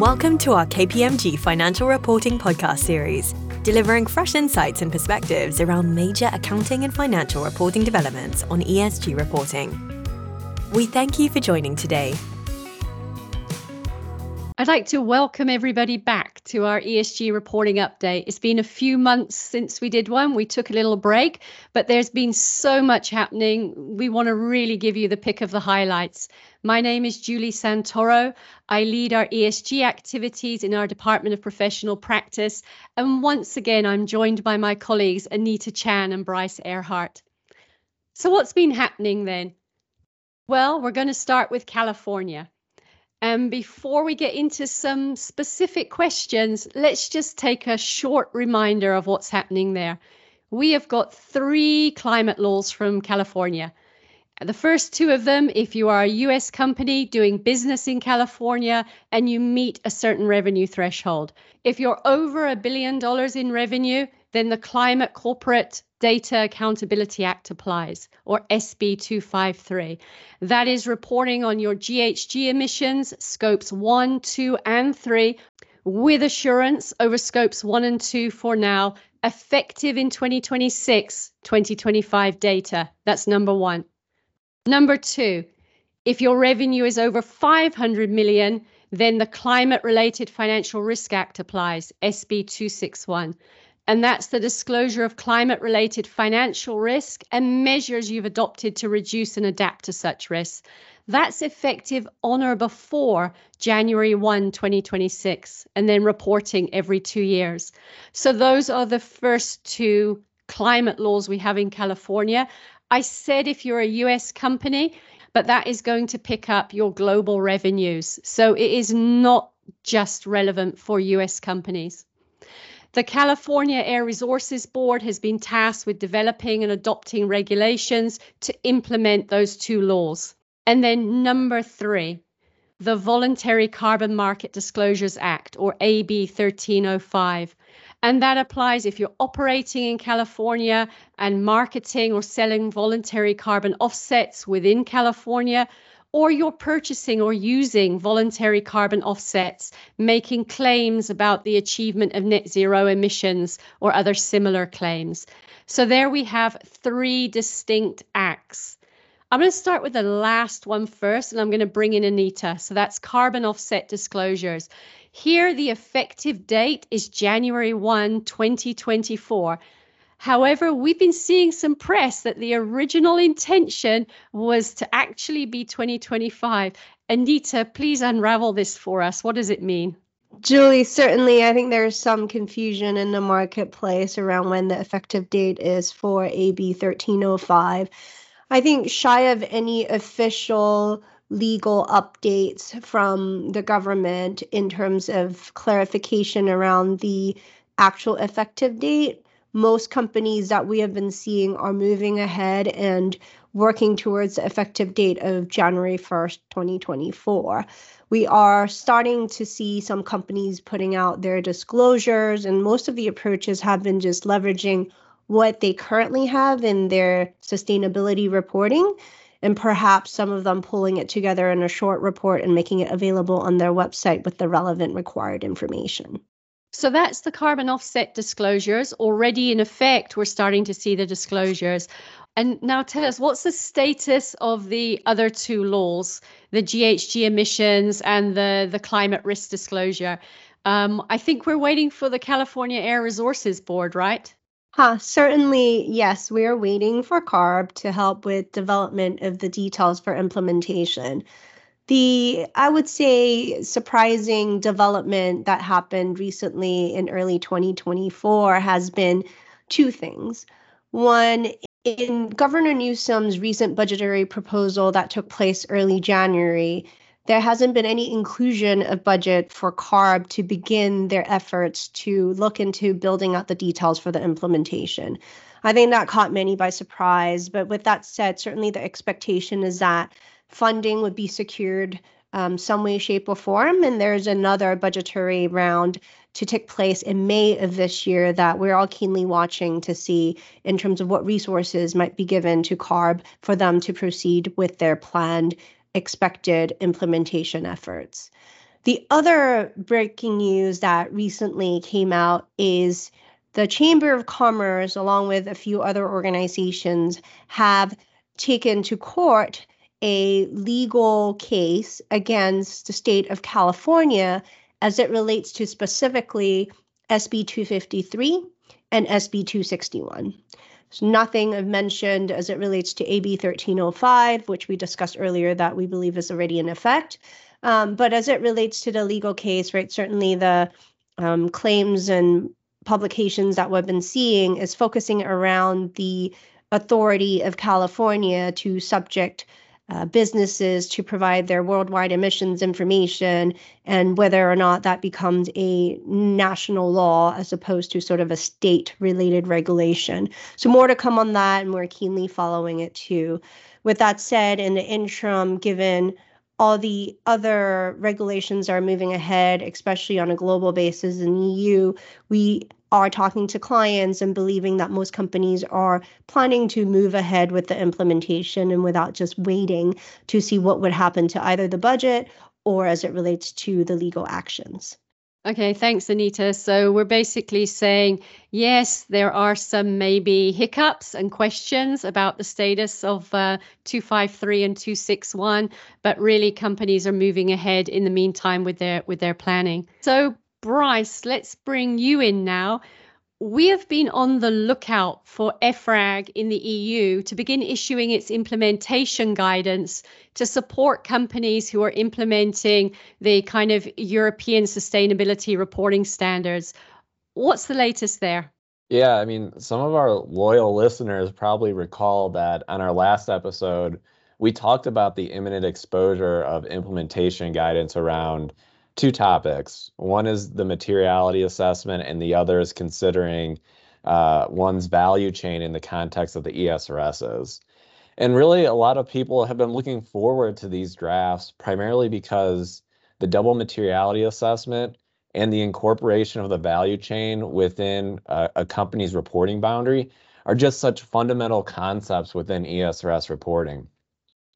Welcome to our KPMG Financial Reporting Podcast series, delivering fresh insights and perspectives around major accounting and financial reporting developments on ESG reporting. We thank you for joining today. I'd like to welcome everybody back to our ESG reporting update. It's been a few months since we did one. We took a little break, but there's been so much happening. We want to really give you the pick of the highlights. My name is Julie Santoro. I lead our ESG activities in our Department of Professional Practice. And once again, I'm joined by my colleagues Anita Chan and Bryce Earhart. So, what's been happening then? Well, we're going to start with California. And before we get into some specific questions, let's just take a short reminder of what's happening there. We have got three climate laws from California. The first two of them, if you are a US company doing business in California and you meet a certain revenue threshold. If you're over a billion dollars in revenue, then the Climate Corporate Data Accountability Act applies, or SB 253. That is reporting on your GHG emissions, scopes 1, 2, and 3, with assurance over scopes 1 and 2 for now, effective in 2026 2025 data. That's number one. Number two, if your revenue is over 500 million, then the Climate Related Financial Risk Act applies, SB 261 and that's the disclosure of climate related financial risk and measures you've adopted to reduce and adapt to such risks. That's effective on or before January 1, 2026, and then reporting every two years. So, those are the first two climate laws we have in California. I said if you're a US company, but that is going to pick up your global revenues. So, it is not just relevant for US companies. The California Air Resources Board has been tasked with developing and adopting regulations to implement those two laws. And then number three, the Voluntary Carbon Market Disclosures Act, or AB 1305. And that applies if you're operating in California and marketing or selling voluntary carbon offsets within California or you're purchasing or using voluntary carbon offsets, making claims about the achievement of net zero emissions or other similar claims. So there we have three distinct acts. I'm going to start with the last one first, and I'm going to bring in Anita. So that's carbon offset disclosures. Here, the effective date is January 1, 2024. However, we've been seeing some press that the original intention was to actually be 2025. Anita, please unravel this for us. What does it mean? Julie, certainly, I think there's some confusion in the marketplace around when the effective date is for AB 1305. I think, shy of any official legal updates from the government in terms of clarification around the actual effective date, most companies that we have been seeing are moving ahead and working towards the effective date of January 1st, 2024. We are starting to see some companies putting out their disclosures, and most of the approaches have been just leveraging what they currently have in their sustainability reporting, and perhaps some of them pulling it together in a short report and making it available on their website with the relevant required information. So that's the carbon offset disclosures. Already in effect, we're starting to see the disclosures. And now tell us, what's the status of the other two laws, the GHG emissions and the, the climate risk disclosure? Um, I think we're waiting for the California Air Resources Board, right? Huh, certainly, yes, we are waiting for CARB to help with development of the details for implementation. The i would say surprising development that happened recently in early 2024 has been two things. One in governor newsom's recent budgetary proposal that took place early january there hasn't been any inclusion of budget for carb to begin their efforts to look into building out the details for the implementation i think that caught many by surprise but with that said certainly the expectation is that funding would be secured um, some way, shape, or form. And there's another budgetary round to take place in May of this year that we're all keenly watching to see in terms of what resources might be given to CARB for them to proceed with their planned expected implementation efforts. The other breaking news that recently came out is the Chamber of Commerce, along with a few other organizations, have taken to court a legal case against the state of California as it relates to specifically SB 253 and SB 261. There's nothing I've mentioned as it relates to AB 1305, which we discussed earlier that we believe is already in effect. Um, but as it relates to the legal case, right, certainly the um, claims and publications that we've been seeing is focusing around the authority of California to subject uh, businesses to provide their worldwide emissions information and whether or not that becomes a national law as opposed to sort of a state related regulation. So, more to come on that, and we're keenly following it too. With that said, in the interim, given all the other regulations are moving ahead, especially on a global basis in the EU. We are talking to clients and believing that most companies are planning to move ahead with the implementation and without just waiting to see what would happen to either the budget or as it relates to the legal actions. Okay, thanks, Anita. So we're basically saying, yes, there are some maybe hiccups and questions about the status of uh, 253 and 261, but really companies are moving ahead in the meantime with their with their planning. So Bryce, let's bring you in now we have been on the lookout for EFRAG in the EU to begin issuing its implementation guidance to support companies who are implementing the kind of European sustainability reporting standards. What's the latest there? Yeah, I mean, some of our loyal listeners probably recall that on our last episode, we talked about the imminent exposure of implementation guidance around two topics. One is the materiality assessment, and the other is considering uh, one's value chain in the context of the ESRSs. And really, a lot of people have been looking forward to these drafts primarily because the double materiality assessment and the incorporation of the value chain within a, a company's reporting boundary are just such fundamental concepts within ESRS reporting.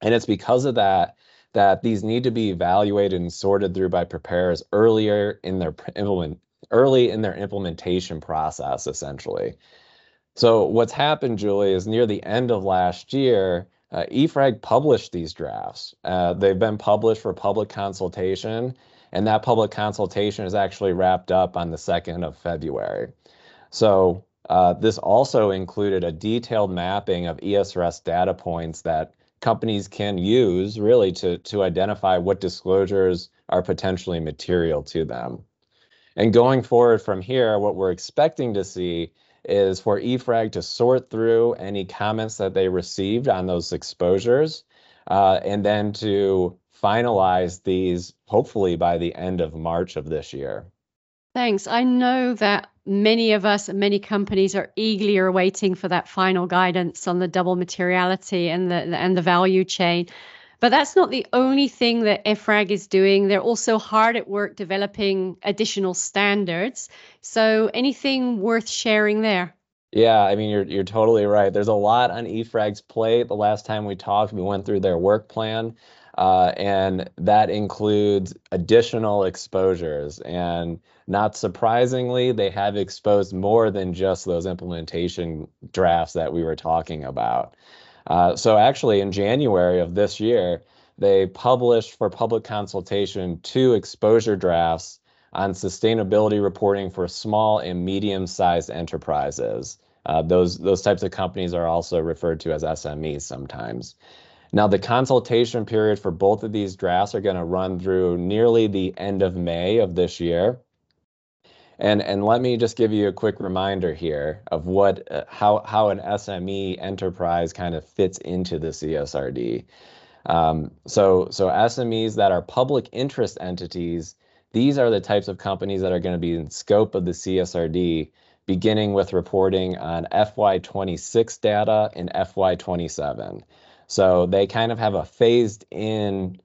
And it's because of that that these need to be evaluated and sorted through by preparers earlier in their implement early in their implementation process essentially. So what's happened julie is near the end of last year uh, efrag published these drafts. Uh, they've been published for public consultation and that public consultation is actually wrapped up on the 2nd of february. So uh, this also included a detailed mapping of esrs data points that companies can use really to, to identify what disclosures are potentially material to them. And going forward from here, what we're expecting to see is for EFRAG to sort through any comments that they received on those exposures uh, and then to finalize these hopefully by the end of March of this year. Thanks. I know that many of us and many companies are eagerly awaiting for that final guidance on the double materiality and the and the value chain. But that's not the only thing that EFRAG is doing. They're also hard at work developing additional standards. So anything worth sharing there? Yeah, I mean you're you're totally right. There's a lot on EFRAG's plate. The last time we talked, we went through their work plan. Uh, and that includes additional exposures. And not surprisingly, they have exposed more than just those implementation drafts that we were talking about. Uh, so, actually, in January of this year, they published for public consultation two exposure drafts on sustainability reporting for small and medium-sized enterprises. Uh, those those types of companies are also referred to as SMEs sometimes. Now, the consultation period for both of these drafts are going to run through nearly the end of May of this year. And, and let me just give you a quick reminder here of what uh, how, how an SME enterprise kind of fits into the CSRD. Um, so, so SMEs that are public interest entities, these are the types of companies that are going to be in scope of the CSRD, beginning with reporting on FY26 data and FY27. So they kind of have a phased in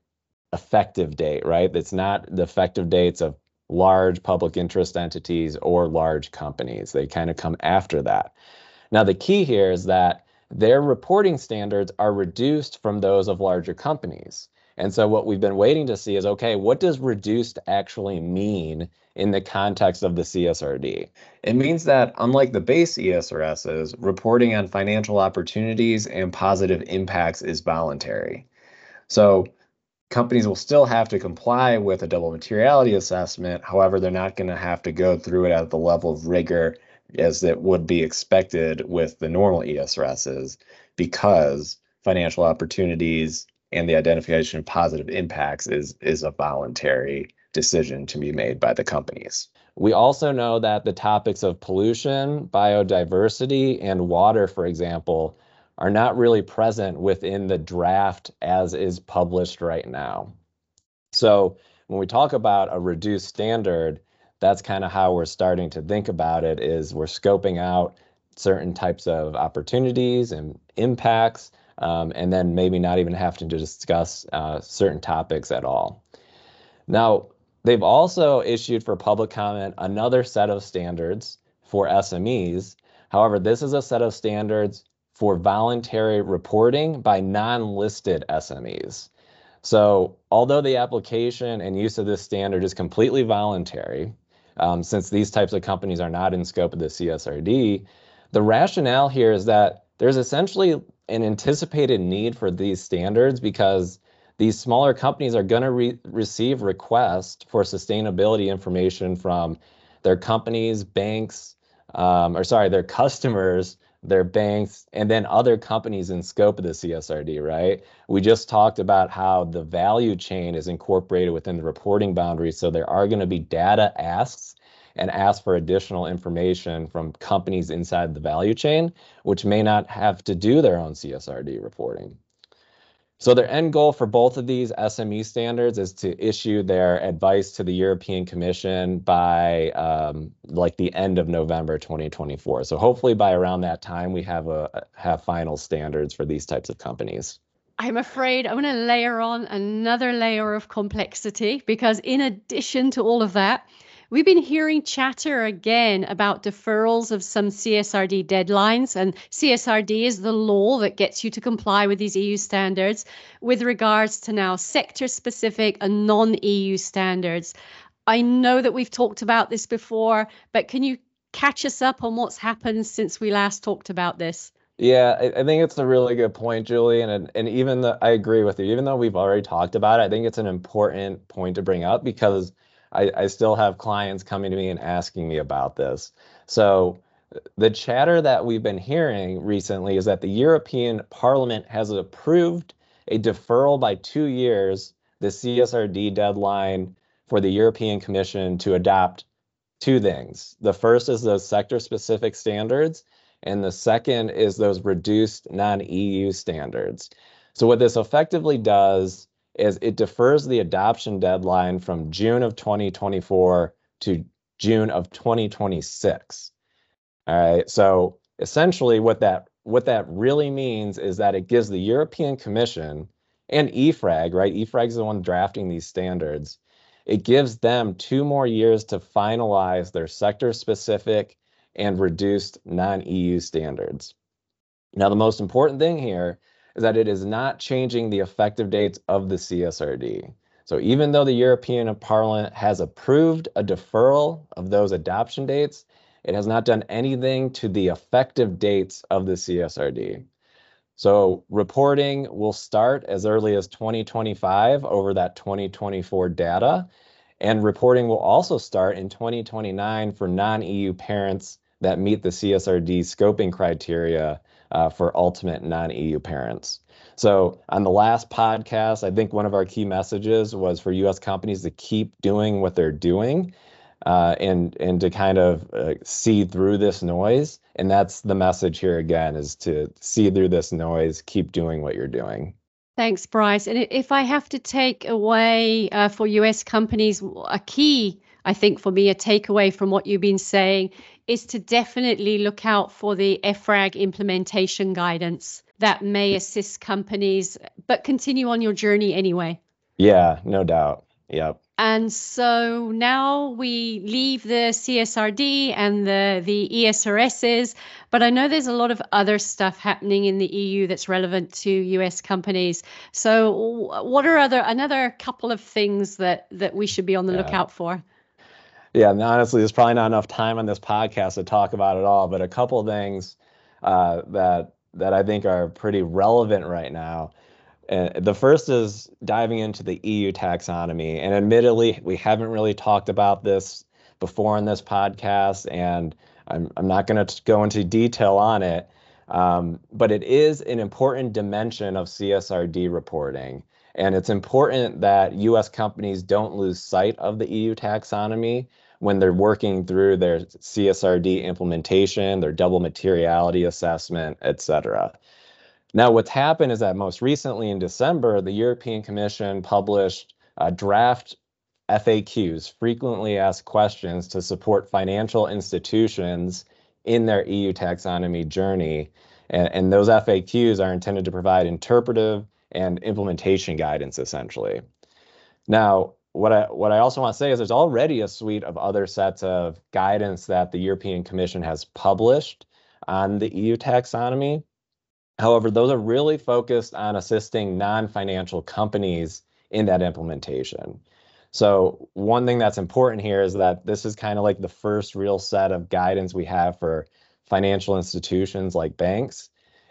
effective date, right? That's not the effective dates of large public interest entities or large companies. They kind of come after that. Now, the key here is that their reporting standards are reduced from those of larger companies. And so what we've been waiting to see is okay, what does reduced actually mean in the context of the CSRD? It means that unlike the base ESRSs, reporting on financial opportunities and positive impacts is voluntary. So companies will still have to comply with a double materiality assessment. However, they're not going to have to go through it at the level of rigor as it would be expected with the normal ESRSs because financial opportunities and the identification of positive impacts is is a voluntary decision to be made by the companies. We also know that the topics of pollution, biodiversity, and water, for example, are not really present within the draft as is published right now. So when we talk about a reduced standard, that's kind of how we're starting to think about it is we're scoping out certain types of opportunities and impacts um, and then maybe not even having to discuss uh, certain topics at all. Now, they've also issued for public comment another set of standards for SMEs. However, this is a set of standards for voluntary reporting by non-listed SMEs. So although the application and use of this standard is completely voluntary, um, since these types of companies are not in scope of the CSRD, the rationale here is that there's essentially an anticipated need for these standards because these smaller companies are going to re- receive requests for sustainability information from their companies, banks, um, or sorry, their customers, their banks, and then other companies in scope of the CSRD, right? We just talked about how the value chain is incorporated within the reporting boundaries. So there are going to be data asks and ask for additional information from companies inside the value chain, which may not have to do their own CSRD reporting. So their end goal for both of these SME standards is to issue their advice to the European Commission by um, like the end of November 2024. So hopefully by around that time we have a have final standards for these types of companies. I'm afraid I'm going to layer on another layer of complexity because in addition to all of that, We've been hearing chatter again about deferrals of some CSRD deadlines, and CSRD is the law that gets you to comply with these EU standards with regards to now sector specific and non EU standards. I know that we've talked about this before, but can you catch us up on what's happened since we last talked about this? Yeah, I, think it's a really good point, Julie, and and even I agree with you. Even though we've already talked about it, I think it's an important point to bring up because I, I still have clients coming to me and asking me about this. So the chatter that we've been hearing recently is that the European Parliament has approved a deferral by two years, the CSRD deadline for the European Commission to adopt two things. The first is those sector specific standards, and the second is those reduced non EU standards. So, what this effectively does is it defers the adoption deadline from June of 2024 to June of 2026. All right. So essentially what that what that really means is that it gives the European Commission and EFRAG, right? EFRAG is the one drafting these standards. It gives them two more years to finalize their sector specific and reduced non EU standards. Now, the most important thing here is that it is not changing the effective dates of the CSRD. So even though the European Parliament has approved a deferral of those adoption dates, it has not done anything to the effective dates of the CSRD. So reporting will start as early as 2025 over that 2024 data. And reporting will also start in 2029 for non-EU parents that meet the CSRD scoping criteria uh, for ultimate non-EU parents. So on the last podcast, I think one of our key messages was for U.S. companies to keep doing what they're doing. Uh, and and to kind of uh, see through this noise, and that's the message here again: is to see through this noise, keep doing what you're doing. Thanks, Bryce. And if I have to take away uh, for US companies, a key, I think, for me, a takeaway from what you've been saying is to definitely look out for the EFRAG implementation guidance that may assist companies, but continue on your journey anyway. Yeah, no doubt. Yep. And so now we leave the CSRD and the, the ESRSs, but I know there's a lot of other stuff happening in the EU that's relevant to US companies. So what are other another couple of things that that we should be on the yeah. lookout for? Yeah, and honestly, there's probably not enough time on this podcast to talk about it all, but a couple things uh, that that I think are pretty relevant right now. And the first is diving into the EU taxonomy. And admittedly, we haven't really talked about this before in this podcast, and I'm, I'm not going to go into detail on it. Um, but it is an important dimension of CSRD reporting. And it's important that US companies don't lose sight of the EU taxonomy when they're working through their CSRD implementation, their double materiality assessment, et cetera. Now, what's happened is that most recently in December, the European Commission published draft FAQs, frequently asked questions, to support financial institutions in their EU taxonomy journey. And, and those FAQs are intended to provide interpretive and implementation guidance, essentially. Now, what I what I also want to say is there's already a suite of other sets of guidance that the European Commission has published on the EU taxonomy. However, those are really focused on assisting non-financial companies in that implementation. So one thing that's important here is that this is kind of like the first real set of guidance we have for financial institutions like banks.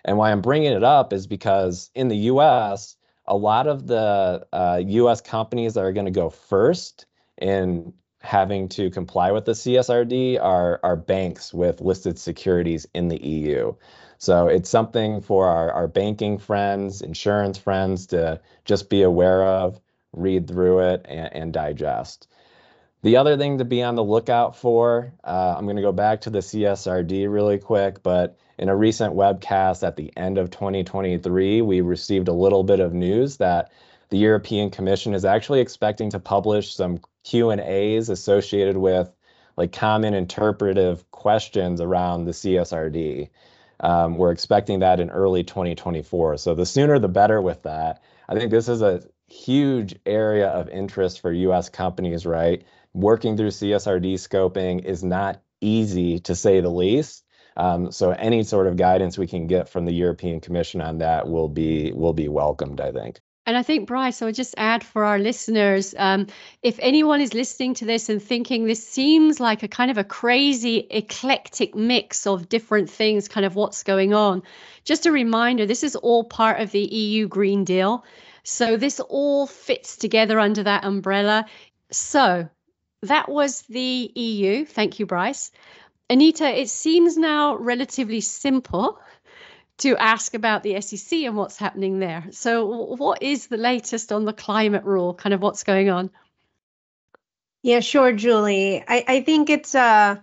And why I'm bringing it up is because in the US, a lot of the uh, US companies that are going to go first in having to comply with the CSRD are, are banks with listed securities in the EU. So it's something for our, our banking friends, insurance friends to just be aware of, read through it, and, and digest. The other thing to be on the lookout for, uh, I'm going to go back to the CSRD really quick, but in a recent webcast at the end of 2023, we received a little bit of news that the European Commission is actually expecting to publish some Q&As associated with like common interpretive questions around the CSRD. Um, we're expecting that in early 2024. So the sooner the better with that. I think this is a huge area of interest for US companies, right? Working through CSRD scoping is not easy to say the least. Um, so any sort of guidance we can get from the European Commission on that will be will be welcomed, I think. And I think, Bryce, I would just add for our listeners um, if anyone is listening to this and thinking this seems like a kind of a crazy, eclectic mix of different things, kind of what's going on, just a reminder this is all part of the EU Green Deal. So this all fits together under that umbrella. So that was the EU. Thank you, Bryce. Anita, it seems now relatively simple to ask about the SEC and what's happening there. So, what is the latest on the climate rule? Kind of what's going on? Yeah, sure, Julie. I, I think it's uh,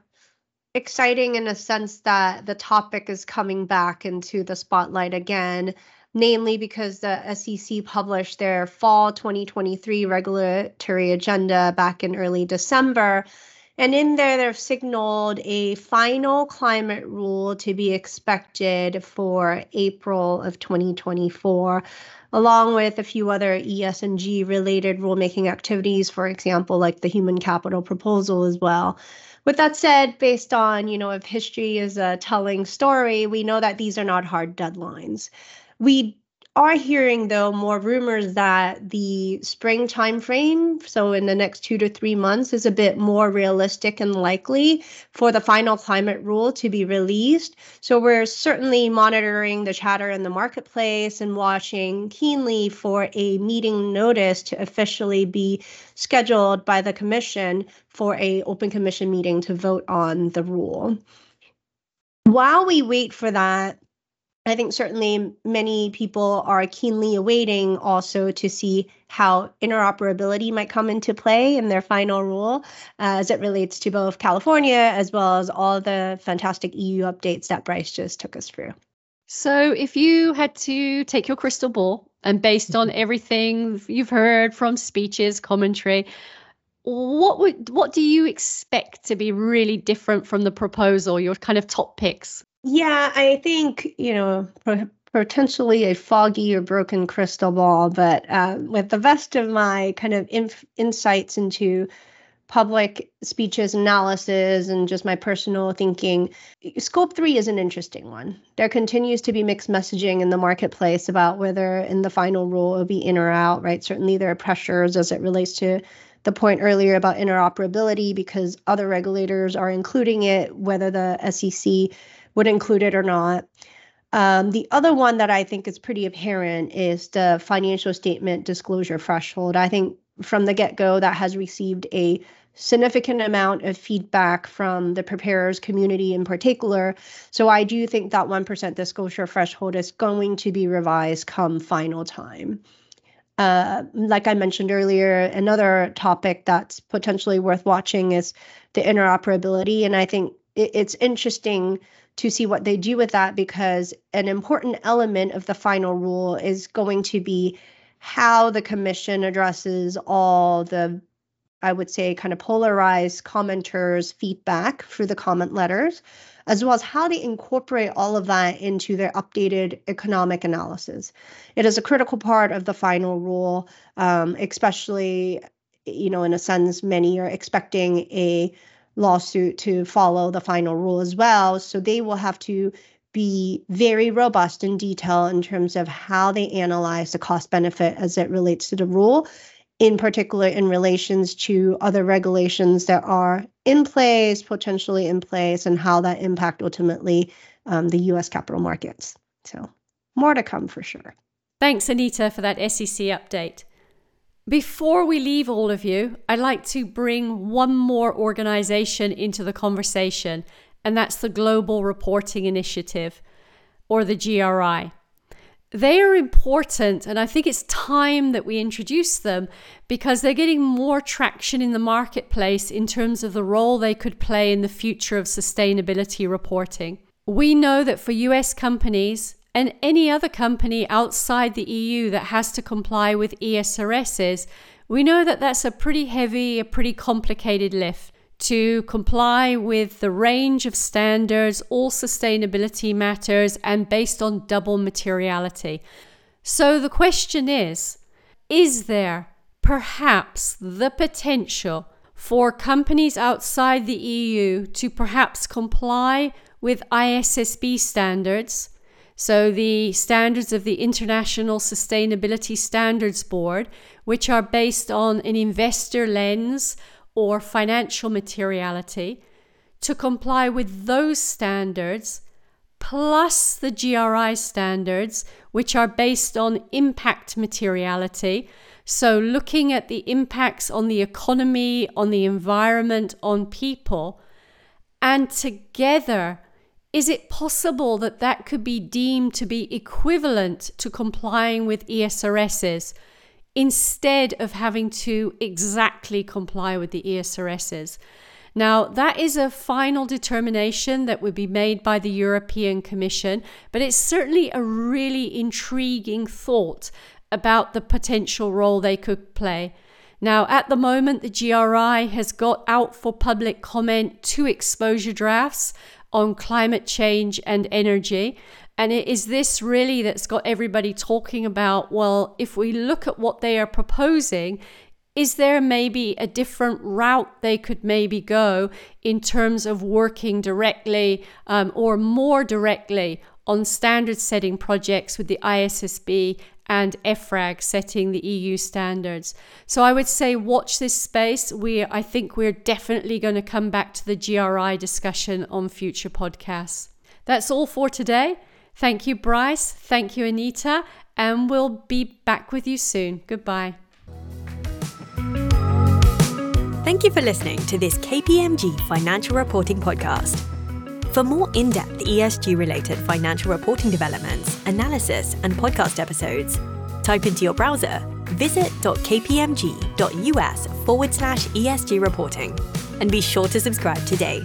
exciting in a sense that the topic is coming back into the spotlight again, namely because the SEC published their fall 2023 regulatory agenda back in early December. And in there, they've signaled a final climate rule to be expected for April of 2024, along with a few other ESG related rulemaking activities, for example, like the human capital proposal as well. With that said, based on, you know, if history is a telling story, we know that these are not hard deadlines. We are hearing though more rumors that the spring timeframe, so in the next two to three months, is a bit more realistic and likely for the final climate rule to be released. So we're certainly monitoring the chatter in the marketplace and watching keenly for a meeting notice to officially be scheduled by the commission for a open commission meeting to vote on the rule. While we wait for that, I think certainly many people are keenly awaiting also to see how interoperability might come into play in their final rule uh, as it relates to both California as well as all the fantastic EU updates that Bryce just took us through. So, if you had to take your crystal ball and based on everything you've heard from speeches, commentary, what would what do you expect to be really different from the proposal? Your kind of top picks. Yeah, I think, you know, potentially a foggy or broken crystal ball, but uh, with the best of my kind of inf- insights into public speeches analysis and just my personal thinking, scope three is an interesting one. There continues to be mixed messaging in the marketplace about whether in the final rule it will be in or out, right? Certainly there are pressures as it relates to the point earlier about interoperability because other regulators are including it, whether the SEC would include it or not. Um, the other one that I think is pretty apparent is the financial statement disclosure threshold. I think from the get go that has received a significant amount of feedback from the preparers community in particular. So I do think that 1% disclosure threshold is going to be revised come final time. Uh, like I mentioned earlier, another topic that's potentially worth watching is the interoperability. And I think it, it's interesting to see what they do with that because an important element of the final rule is going to be how the commission addresses all the I would say kind of polarized commenters feedback through the comment letters as well as how they incorporate all of that into their updated economic analysis. It is a critical part of the final rule, um, especially, you know, in a sense, many are expecting a lawsuit to follow the final rule as well. So they will have to be very robust in detail in terms of how they analyze the cost benefit as it relates to the rule, in particular in relations to other regulations that are in place, potentially in place, and how that impact ultimately um, the US capital markets. So more to come for sure. Thanks, Anita, for that SEC update. Before we leave all of you, I'd like to bring one more organization into the conversation, and that's the Global Reporting Initiative, or the GRI. They are important, and I think it's time that we introduce them because they're getting more traction in the marketplace in terms of the role they could play in the future of sustainability reporting. We know that for US companies, and any other company outside the EU that has to comply with ESRSs, we know that that's a pretty heavy, a pretty complicated lift to comply with the range of standards, all sustainability matters, and based on double materiality. So the question is is there perhaps the potential for companies outside the EU to perhaps comply with ISSB standards? So, the standards of the International Sustainability Standards Board, which are based on an investor lens or financial materiality, to comply with those standards, plus the GRI standards, which are based on impact materiality. So, looking at the impacts on the economy, on the environment, on people, and together is it possible that that could be deemed to be equivalent to complying with ESRSs instead of having to exactly comply with the ESRSs? Now, that is a final determination that would be made by the European Commission, but it's certainly a really intriguing thought about the potential role they could play. Now, at the moment, the GRI has got out for public comment two exposure drafts on climate change and energy. And it is this really that's got everybody talking about well, if we look at what they are proposing, is there maybe a different route they could maybe go in terms of working directly um, or more directly on standard setting projects with the ISSB and EFRAG setting the EU standards. So I would say watch this space. We I think we're definitely going to come back to the GRI discussion on future podcasts. That's all for today. Thank you Bryce, thank you Anita, and we'll be back with you soon. Goodbye. Thank you for listening to this KPMG financial reporting podcast. For more in depth ESG related financial reporting developments, analysis, and podcast episodes, type into your browser visit.kpmg.us forward slash ESG reporting and be sure to subscribe today.